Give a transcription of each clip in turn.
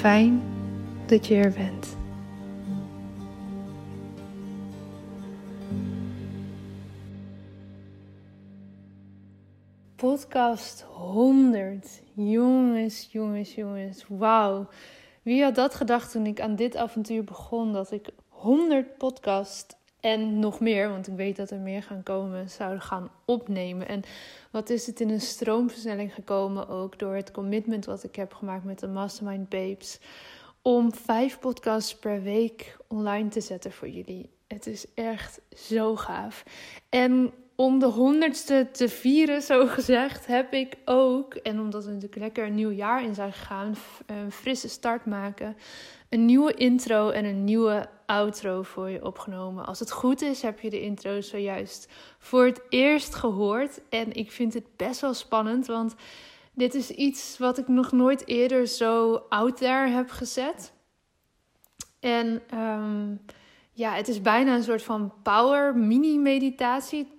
Fijn dat je er bent. Podcast 100. Jongens, jongens, jongens. Wauw. Wie had dat gedacht toen ik aan dit avontuur begon? Dat ik 100 podcast en nog meer, want ik weet dat er meer gaan komen, zouden gaan opnemen. En wat is het in een stroomversnelling gekomen ook door het commitment wat ik heb gemaakt met de Mastermind Babes. Om vijf podcasts per week online te zetten voor jullie. Het is echt zo gaaf. En om de honderdste te vieren, zo gezegd, heb ik ook, en omdat we natuurlijk lekker een nieuw jaar in zijn gegaan, een frisse start maken, een nieuwe intro en een nieuwe outro voor je opgenomen. Als het goed is, heb je de intro zojuist voor het eerst gehoord. En ik vind het best wel spannend, want dit is iets wat ik nog nooit eerder zo out there heb gezet. En um, ja, het is bijna een soort van power mini-meditatie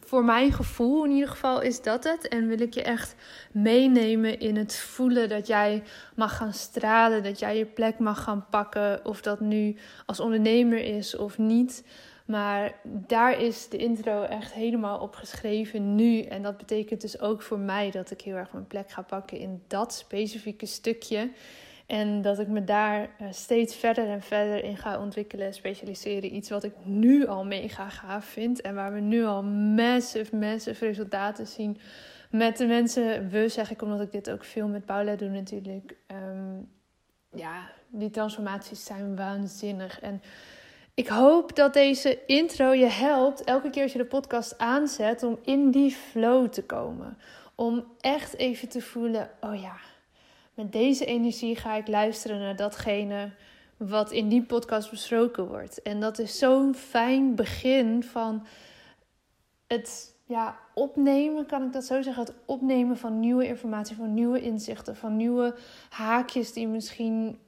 voor mijn gevoel in ieder geval is dat het. En wil ik je echt meenemen in het voelen dat jij mag gaan stralen, dat jij je plek mag gaan pakken. Of dat nu als ondernemer is of niet. Maar daar is de intro echt helemaal op geschreven nu. En dat betekent dus ook voor mij dat ik heel erg mijn plek ga pakken in dat specifieke stukje. En dat ik me daar eh, steeds verder en verder in ga ontwikkelen, specialiseren. Iets wat ik nu al mega gaaf vind. En waar we nu al massive, massive resultaten zien met de mensen. We zeg ik, omdat ik dit ook veel met Paula doe natuurlijk. Ehm, ja, die transformaties zijn waanzinnig. En ik hoop dat deze intro je helpt elke keer als je de podcast aanzet om in die flow te komen. Om echt even te voelen, oh ja met deze energie ga ik luisteren naar datgene wat in die podcast besproken wordt. En dat is zo'n fijn begin van het ja, opnemen, kan ik dat zo zeggen? Het opnemen van nieuwe informatie, van nieuwe inzichten, van nieuwe haakjes die misschien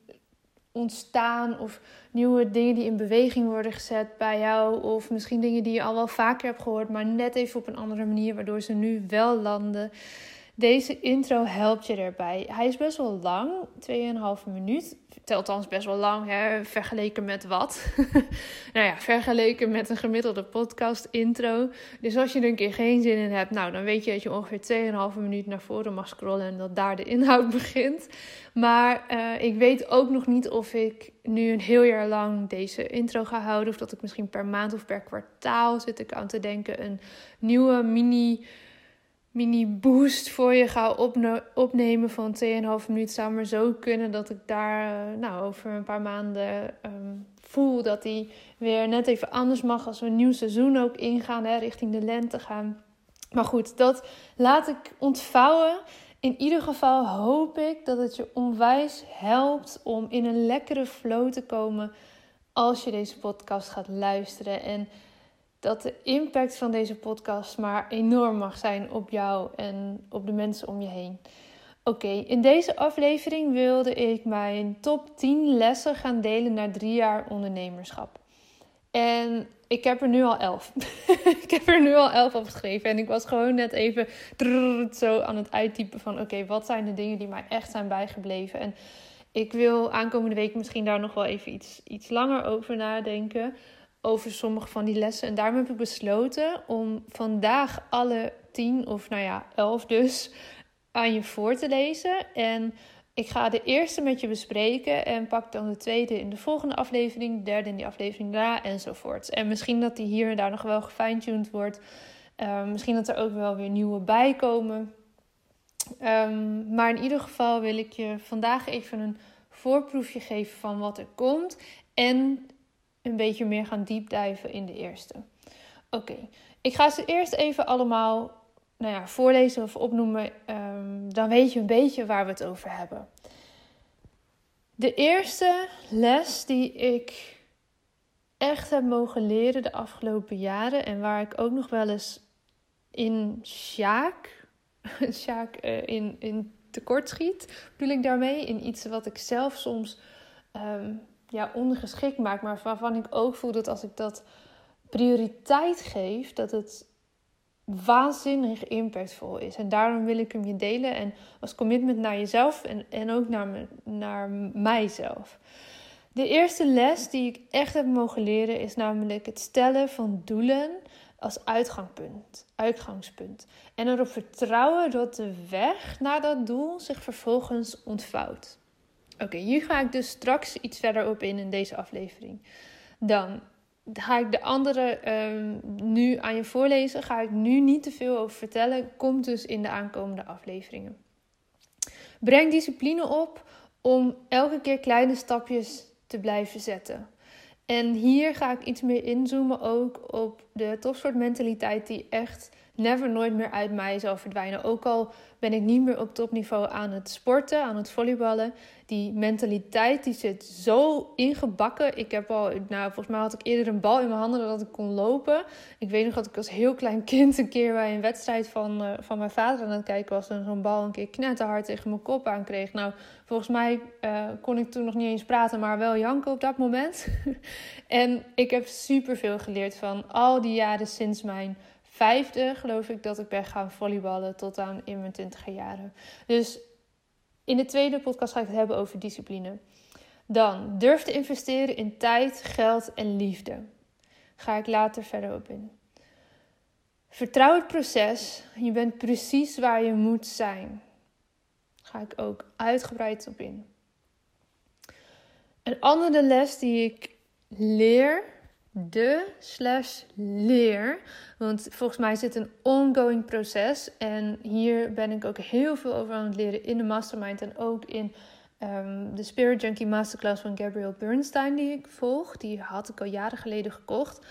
ontstaan of nieuwe dingen die in beweging worden gezet bij jou of misschien dingen die je al wel vaker hebt gehoord, maar net even op een andere manier waardoor ze nu wel landen. Deze intro helpt je erbij. Hij is best wel lang, 2,5 minuut. Althans best wel lang, hè? vergeleken met wat? nou ja, vergeleken met een gemiddelde podcast intro. Dus als je er een keer geen zin in hebt, nou dan weet je dat je ongeveer 2,5 minuut naar voren mag scrollen en dat daar de inhoud begint. Maar uh, ik weet ook nog niet of ik nu een heel jaar lang deze intro ga houden. Of dat ik misschien per maand of per kwartaal zit ik aan te denken een nieuwe mini mini boost voor je ga opnemen van 2,5 minuten. Zou maar zo kunnen dat ik daar uh, nou, over een paar maanden um, voel dat die weer net even anders mag als we een nieuw seizoen ook ingaan, hè, richting de lente gaan. Maar goed, dat laat ik ontvouwen. In ieder geval hoop ik dat het je onwijs helpt om in een lekkere flow te komen als je deze podcast gaat luisteren. En dat de impact van deze podcast maar enorm mag zijn op jou en op de mensen om je heen. Oké, in deze aflevering wilde ik mijn top 10 lessen gaan delen na drie jaar ondernemerschap. En ik heb er nu al elf. ik heb er nu al elf opgeschreven. En ik was gewoon net even zo aan het uittypen van... oké, wat zijn de dingen die mij echt zijn bijgebleven? En ik wil aankomende week misschien daar nog wel even iets, iets langer over nadenken over sommige van die lessen. En daarom heb ik besloten om vandaag alle tien, of nou ja, elf dus, aan je voor te lezen. En ik ga de eerste met je bespreken en pak dan de tweede in de volgende aflevering, de derde in die aflevering daarna enzovoort. En misschien dat die hier en daar nog wel gefine-tuned wordt. Uh, misschien dat er ook wel weer nieuwe bij komen. Um, maar in ieder geval wil ik je vandaag even een voorproefje geven van wat er komt. En een beetje meer gaan diepdijven in de eerste. Oké, ik ga ze eerst even allemaal nou ja, voorlezen of opnoemen. Um, dan weet je een beetje waar we het over hebben. De eerste les die ik echt heb mogen leren de afgelopen jaren en waar ik ook nog wel eens in Sjaak, Sjaak uh, in, in tekort schiet, bedoel ik daarmee, in iets wat ik zelf soms um, ja, ondergeschikt maakt, maar waarvan ik ook voel dat als ik dat prioriteit geef, dat het waanzinnig impactvol is. En daarom wil ik hem je delen en als commitment naar jezelf en, en ook naar, me, naar mijzelf. De eerste les die ik echt heb mogen leren is namelijk het stellen van doelen als uitgangspunt, uitgangspunt. En erop vertrouwen dat de weg naar dat doel zich vervolgens ontvouwt. Oké, hier ga ik dus straks iets verder op in in deze aflevering. Dan ga ik de andere um, nu aan je voorlezen. Ga ik nu niet te veel over vertellen. Komt dus in de aankomende afleveringen. Breng discipline op om elke keer kleine stapjes te blijven zetten. En hier ga ik iets meer inzoomen ook op de topsportmentaliteit die echt never nooit meer uit mij zal verdwijnen. Ook al ben ik niet meer op topniveau aan het sporten, aan het volleyballen. Die mentaliteit die zit zo ingebakken. Ik heb al, nou volgens mij had ik eerder een bal in mijn handen dat ik kon lopen. Ik weet nog dat ik als heel klein kind een keer bij een wedstrijd van, uh, van mijn vader aan het kijken was. En zo'n bal een keer knetterhard tegen mijn kop aankreeg. Nou, volgens mij uh, kon ik toen nog niet eens praten, maar wel janken op dat moment. en ik heb superveel geleerd van al die jaren sinds mijn vijfde geloof ik dat ik ben gaan volleyballen tot aan in mijn twintiger jaren. Dus in de tweede podcast ga ik het hebben over discipline. Dan durf te investeren in tijd, geld en liefde. Ga ik later verder op in. Vertrouw het proces. Je bent precies waar je moet zijn. Ga ik ook uitgebreid op in. Een andere les die ik leer de slash leer. Want volgens mij is het een ongoing proces. En hier ben ik ook heel veel over aan het leren in de mastermind. En ook in um, de Spirit Junkie Masterclass van Gabrielle Bernstein die ik volg. Die had ik al jaren geleden gekocht.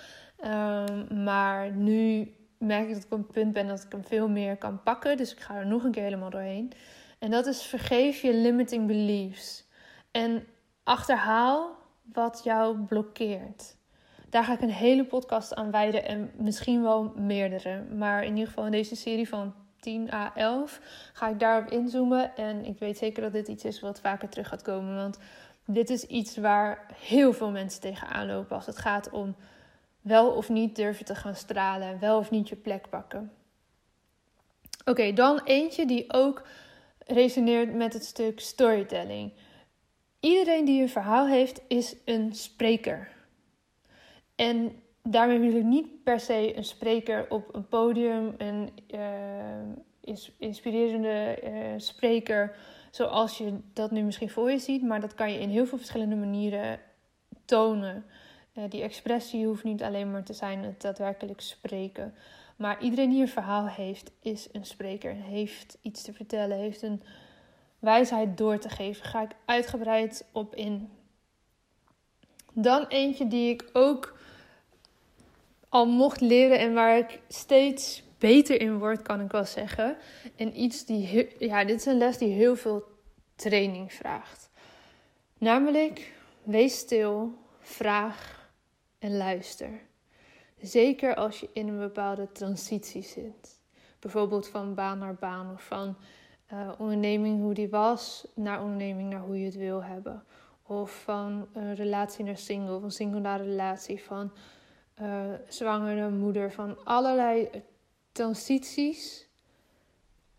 Um, maar nu merk ik dat ik op een punt ben dat ik hem veel meer kan pakken. Dus ik ga er nog een keer helemaal doorheen. En dat is vergeef je limiting beliefs. En achterhaal wat jou blokkeert. Daar ga ik een hele podcast aan wijden en misschien wel meerdere. Maar in ieder geval in deze serie van 10 à 11 ga ik daarop inzoomen. En ik weet zeker dat dit iets is wat vaker terug gaat komen. Want dit is iets waar heel veel mensen tegenaan lopen als het gaat om wel of niet durven te gaan stralen, wel of niet je plek pakken. Oké, dan eentje die ook resoneert met het stuk storytelling. Iedereen die een verhaal heeft, is een spreker. En daarmee wil ik niet per se een spreker op een podium, een uh, inspirerende uh, spreker, zoals je dat nu misschien voor je ziet, maar dat kan je in heel veel verschillende manieren tonen. Uh, die expressie hoeft niet alleen maar te zijn het daadwerkelijk spreken. Maar iedereen die een verhaal heeft, is een spreker. Heeft iets te vertellen, heeft een wijsheid door te geven. Ga ik uitgebreid op in. Dan eentje die ik ook al mocht leren en waar ik steeds beter in word, kan ik wel zeggen. En iets die, ja, dit is een les die heel veel training vraagt. Namelijk, wees stil, vraag en luister. Zeker als je in een bepaalde transitie zit. Bijvoorbeeld van baan naar baan of van uh, onderneming hoe die was naar onderneming naar hoe je het wil hebben. Of van relatie naar single, van single naar relatie, van uh, zwangere moeder, van allerlei transities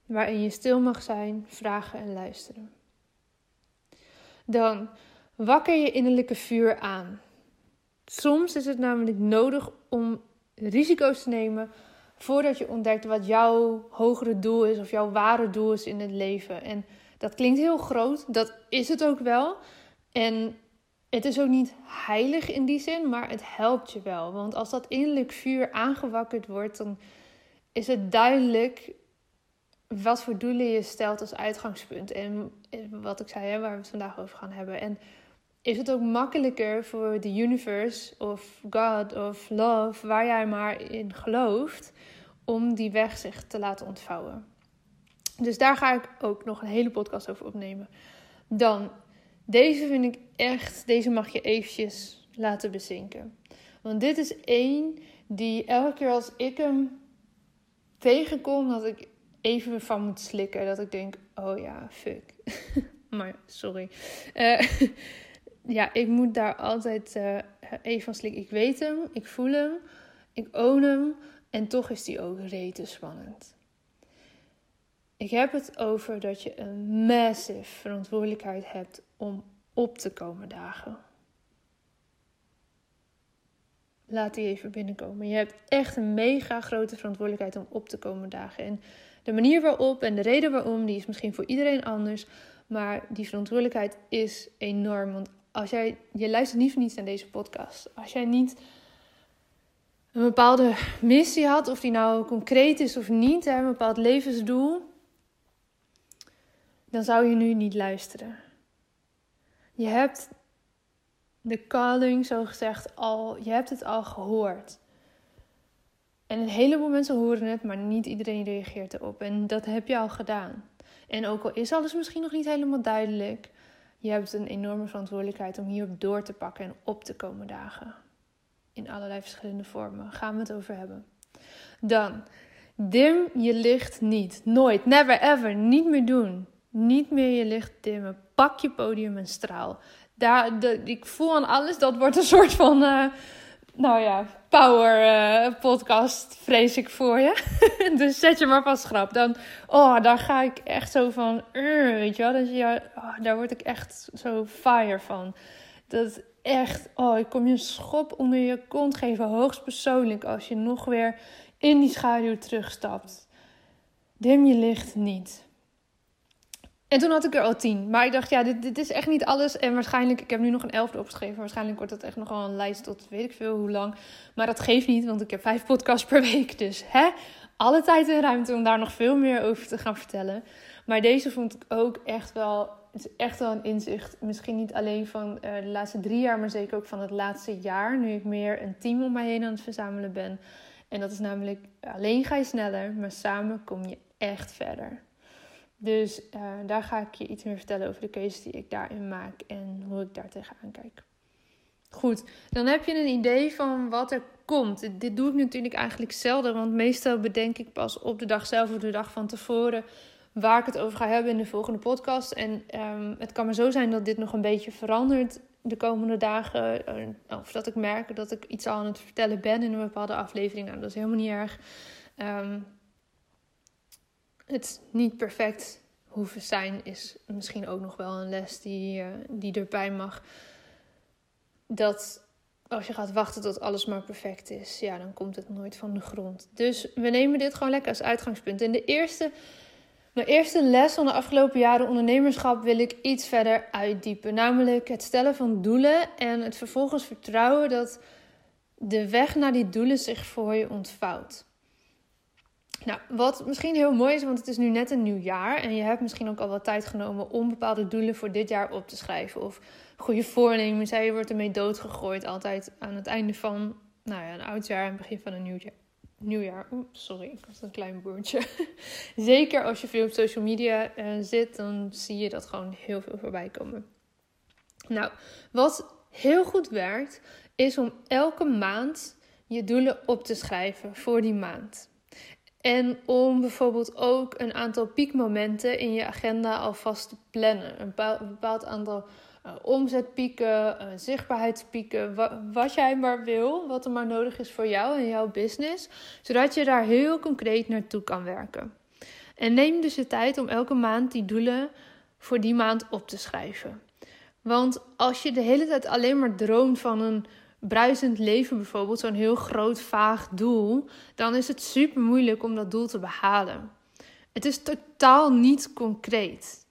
waarin je stil mag zijn, vragen en luisteren. Dan wakker je innerlijke vuur aan. Soms is het namelijk nodig om risico's te nemen voordat je ontdekt wat jouw hogere doel is of jouw ware doel is in het leven. En dat klinkt heel groot, dat is het ook wel. En het is ook niet heilig in die zin, maar het helpt je wel. Want als dat innerlijk vuur aangewakkerd wordt, dan is het duidelijk wat voor doelen je stelt als uitgangspunt. En wat ik zei, hè, waar we het vandaag over gaan hebben. En is het ook makkelijker voor de universe of God of love, waar jij maar in gelooft, om die weg zich te laten ontvouwen. Dus daar ga ik ook nog een hele podcast over opnemen. Dan, deze vind ik echt, deze mag je eventjes laten bezinken. Want dit is één die elke keer als ik hem tegenkom, dat ik even van moet slikken. Dat ik denk, oh ja, fuck. maar sorry. Uh, ja, ik moet daar altijd uh, even van slikken. Ik weet hem, ik voel hem, ik own hem. En toch is die ook rete spannend. Ik heb het over dat je een massive verantwoordelijkheid hebt om op te komen dagen. Laat die even binnenkomen. Je hebt echt een mega grote verantwoordelijkheid om op te komen dagen. En de manier waarop en de reden waarom, die is misschien voor iedereen anders. Maar die verantwoordelijkheid is enorm. Want als jij, je luistert niet voor niets naar deze podcast. Als jij niet een bepaalde missie had, of die nou concreet is of niet, een bepaald levensdoel, dan zou je nu niet luisteren. Je hebt de calling, zo gezegd, al, je hebt het al gehoord. En een heleboel mensen horen het, maar niet iedereen reageert erop. En dat heb je al gedaan. En ook al is alles misschien nog niet helemaal duidelijk, je hebt een enorme verantwoordelijkheid om hierop door te pakken en op te komen dagen. In allerlei verschillende vormen. Gaan we het over hebben. Dan, dim je licht niet. Nooit, never ever, niet meer doen. Niet meer je licht dimmen. Pak je podium en straal. Daar, de, ik voel aan alles, dat wordt een soort van... Uh, nou ja, power uh, podcast, vrees ik voor je. dus zet je maar vast schrap. Dan, oh, daar ga ik echt zo van, weet je wel. Oh, daar word ik echt zo fire van. Dat echt, oh, ik kom je een schop onder je kont geven, hoogst persoonlijk, als je nog weer in die schaduw terugstapt. Dim je licht niet. En toen had ik er al tien. Maar ik dacht, ja, dit, dit is echt niet alles. En waarschijnlijk, ik heb nu nog een elfde opgeschreven. Waarschijnlijk wordt dat echt nogal een lijst tot weet ik veel hoe lang. Maar dat geeft niet, want ik heb vijf podcasts per week. Dus hè, alle tijd en ruimte om daar nog veel meer over te gaan vertellen. Maar deze vond ik ook echt wel, het is echt wel een inzicht. Misschien niet alleen van uh, de laatste drie jaar, maar zeker ook van het laatste jaar. Nu ik meer een team om mij heen aan het verzamelen ben. En dat is namelijk, alleen ga je sneller, maar samen kom je echt verder. Dus uh, daar ga ik je iets meer vertellen over de keuzes die ik daarin maak en hoe ik daar tegenaan kijk. Goed, dan heb je een idee van wat er komt. Dit doe ik natuurlijk eigenlijk zelden, want meestal bedenk ik pas op de dag zelf of de dag van tevoren waar ik het over ga hebben in de volgende podcast. En um, het kan maar zo zijn dat dit nog een beetje verandert de komende dagen. Uh, of dat ik merk dat ik iets al aan het vertellen ben in een bepaalde aflevering. Nou, dat is helemaal niet erg. Um, het niet perfect hoeven zijn is misschien ook nog wel een les die, uh, die erbij mag. Dat als je gaat wachten tot alles maar perfect is, ja, dan komt het nooit van de grond. Dus we nemen dit gewoon lekker als uitgangspunt. En de eerste, mijn eerste les van de afgelopen jaren ondernemerschap wil ik iets verder uitdiepen. Namelijk het stellen van doelen en het vervolgens vertrouwen dat de weg naar die doelen zich voor je ontvouwt. Nou, wat misschien heel mooi is, want het is nu net een nieuw jaar en je hebt misschien ook al wat tijd genomen om bepaalde doelen voor dit jaar op te schrijven. Of goede voornemens, je wordt ermee doodgegooid altijd aan het einde van nou ja, een oud jaar en begin van een nieuw jaar. Nieuwjaar. Oeh, sorry, ik was een klein boertje. Zeker als je veel op social media uh, zit, dan zie je dat gewoon heel veel voorbij komen. Nou, wat heel goed werkt, is om elke maand je doelen op te schrijven voor die maand. En om bijvoorbeeld ook een aantal piekmomenten in je agenda alvast te plannen. Een bepaald aantal uh, omzetpieken, uh, zichtbaarheidspieken, wat jij maar wil, wat er maar nodig is voor jou en jouw business, zodat je daar heel concreet naartoe kan werken. En neem dus de tijd om elke maand die doelen voor die maand op te schrijven. Want als je de hele tijd alleen maar droomt van een bruisend leven bijvoorbeeld, zo'n heel groot vaag doel, dan is het super moeilijk om dat doel te behalen. Het is totaal niet concreet.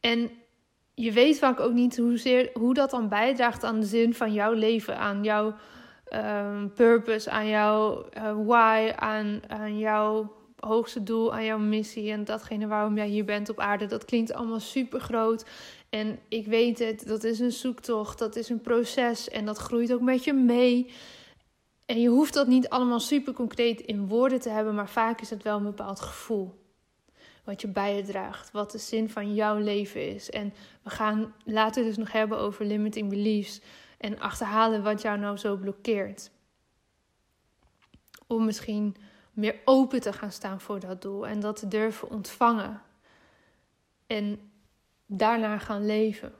En je weet vaak ook niet hoezeer, hoe dat dan bijdraagt aan de zin van jouw leven, aan jouw um, purpose, aan jouw uh, why, aan, aan jouw hoogste doel, aan jouw missie en datgene waarom jij hier bent op aarde. Dat klinkt allemaal super groot. En ik weet het, dat is een zoektocht, dat is een proces en dat groeit ook met je mee. En je hoeft dat niet allemaal super concreet in woorden te hebben, maar vaak is het wel een bepaald gevoel. Wat je bij je draagt, wat de zin van jouw leven is. En we gaan later dus nog hebben over limiting beliefs en achterhalen wat jou nou zo blokkeert. Om misschien meer open te gaan staan voor dat doel en dat te durven ontvangen. En daarna gaan leven.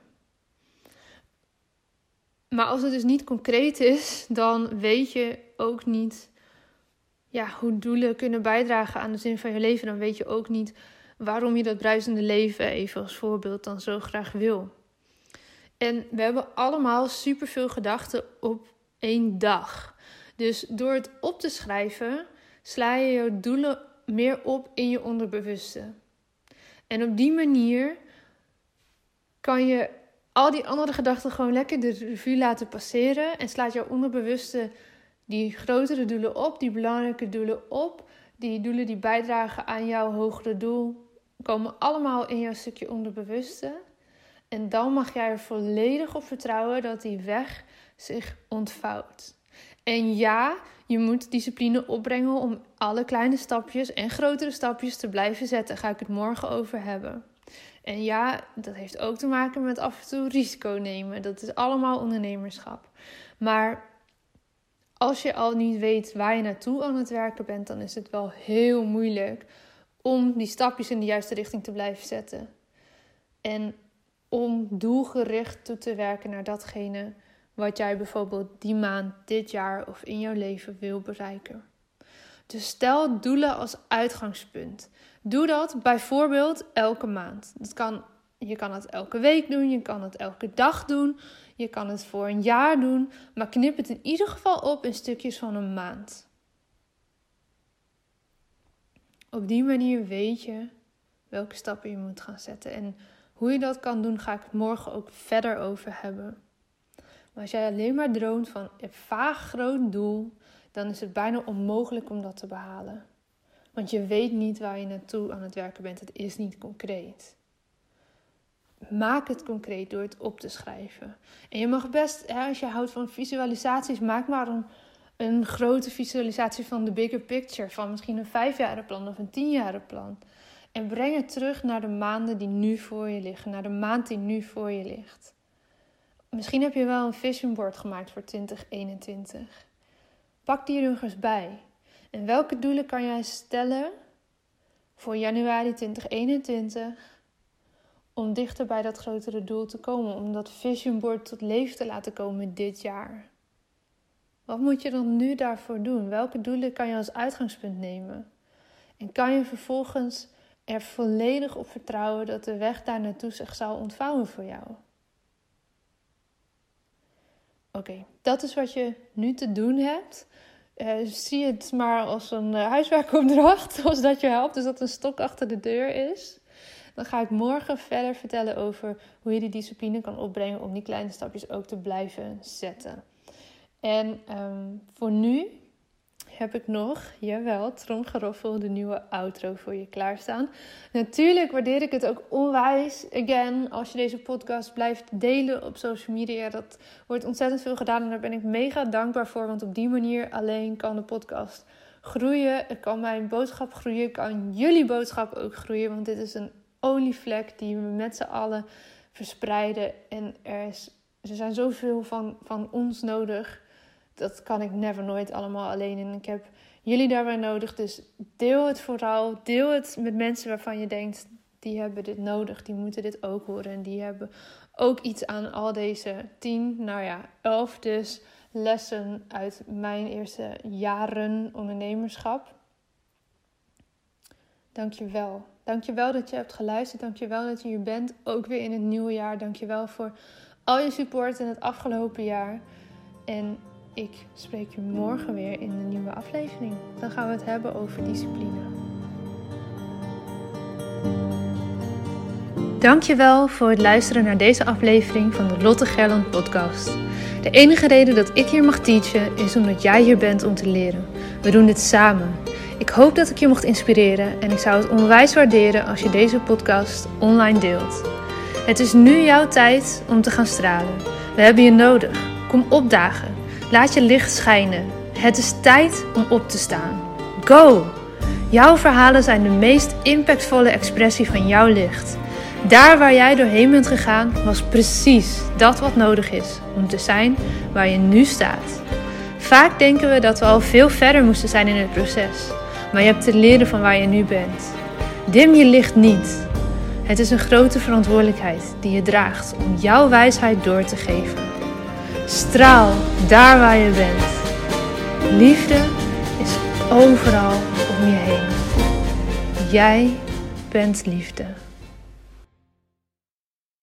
Maar als het dus niet concreet is, dan weet je ook niet ja, hoe doelen kunnen bijdragen aan de zin van je leven. Dan weet je ook niet waarom je dat bruisende leven, even als voorbeeld, dan zo graag wil. En we hebben allemaal superveel gedachten op één dag. Dus door het op te schrijven, sla je je doelen meer op in je onderbewuste. En op die manier kan je al die andere gedachten gewoon lekker de revue laten passeren. En slaat jouw onderbewuste die grotere doelen op, die belangrijke doelen op. Die doelen die bijdragen aan jouw hogere doel, komen allemaal in jouw stukje onderbewuste. En dan mag jij er volledig op vertrouwen dat die weg zich ontvouwt. En ja, je moet discipline opbrengen om alle kleine stapjes en grotere stapjes te blijven zetten. Daar ga ik het morgen over hebben. En ja, dat heeft ook te maken met af en toe risico nemen. Dat is allemaal ondernemerschap. Maar als je al niet weet waar je naartoe aan het werken bent, dan is het wel heel moeilijk om die stapjes in de juiste richting te blijven zetten. En om doelgericht toe te werken naar datgene wat jij bijvoorbeeld die maand, dit jaar of in jouw leven wil bereiken. Dus stel doelen als uitgangspunt. Doe dat bijvoorbeeld elke maand. Dat kan, je kan het elke week doen, je kan het elke dag doen, je kan het voor een jaar doen, maar knip het in ieder geval op in stukjes van een maand. Op die manier weet je welke stappen je moet gaan zetten. En hoe je dat kan doen, ga ik het morgen ook verder over hebben. Maar als jij alleen maar droomt van een vaag groot doel, dan is het bijna onmogelijk om dat te behalen. Want je weet niet waar je naartoe aan het werken bent. Het is niet concreet. Maak het concreet door het op te schrijven. En je mag best, als je houdt van visualisaties, maak maar een, grote visualisatie van de bigger picture. Van misschien een plan of een plan. En breng het terug naar de maanden die nu voor je liggen. Naar de maand die nu voor je ligt. Misschien heb je wel een vision board gemaakt voor 2021. Pak die er nog eens bij. En welke doelen kan jij stellen voor januari 2021 om dichter bij dat grotere doel te komen, om dat vision board tot leven te laten komen dit jaar? Wat moet je dan nu daarvoor doen? Welke doelen kan je als uitgangspunt nemen? En kan je vervolgens er volledig op vertrouwen dat de weg daar naartoe zich zal ontvouwen voor jou? Oké, dat is wat je nu te doen hebt. Uh, zie het maar als een uh, huiswerkopdracht, als dat je helpt. Dus dat een stok achter de deur is. Dan ga ik morgen verder vertellen over hoe je die discipline kan opbrengen om die kleine stapjes ook te blijven zetten. En um, voor nu heb ik nog, jawel, tromgeroffel, de nieuwe outro voor je klaarstaan. Natuurlijk waardeer ik het ook onwijs, again, als je deze podcast blijft delen op social media. Dat wordt ontzettend veel gedaan en daar ben ik mega dankbaar voor. Want op die manier alleen kan de podcast groeien. Kan mijn boodschap groeien, kan jullie boodschap ook groeien. Want dit is een olievlek die we met z'n allen verspreiden. En er, is, er zijn zoveel van, van ons nodig dat kan ik never nooit allemaal alleen. En ik heb jullie daarbij nodig. Dus deel het vooral. Deel het met mensen waarvan je denkt, die hebben dit nodig. Die moeten dit ook horen. En die hebben ook iets aan al deze tien, nou ja, elf dus lessen uit mijn eerste jaren ondernemerschap. Dankjewel. Dankjewel dat je hebt geluisterd. Dankjewel dat je hier bent. Ook weer in het nieuwe jaar. Dankjewel voor al je support in het afgelopen jaar. En ik spreek je morgen weer in een nieuwe aflevering. Dan gaan we het hebben over discipline. Dankjewel voor het luisteren naar deze aflevering van de Lotte Gerland podcast. De enige reden dat ik hier mag teachen is omdat jij hier bent om te leren. We doen dit samen. Ik hoop dat ik je mocht inspireren en ik zou het onwijs waarderen als je deze podcast online deelt. Het is nu jouw tijd om te gaan stralen. We hebben je nodig. Kom opdagen. Laat je licht schijnen. Het is tijd om op te staan. Go! Jouw verhalen zijn de meest impactvolle expressie van jouw licht. Daar waar jij doorheen bent gegaan, was precies dat wat nodig is om te zijn waar je nu staat. Vaak denken we dat we al veel verder moesten zijn in het proces, maar je hebt te leren van waar je nu bent. Dim je licht niet. Het is een grote verantwoordelijkheid die je draagt om jouw wijsheid door te geven. Straal daar waar je bent. Liefde is overal om je heen. Jij bent liefde.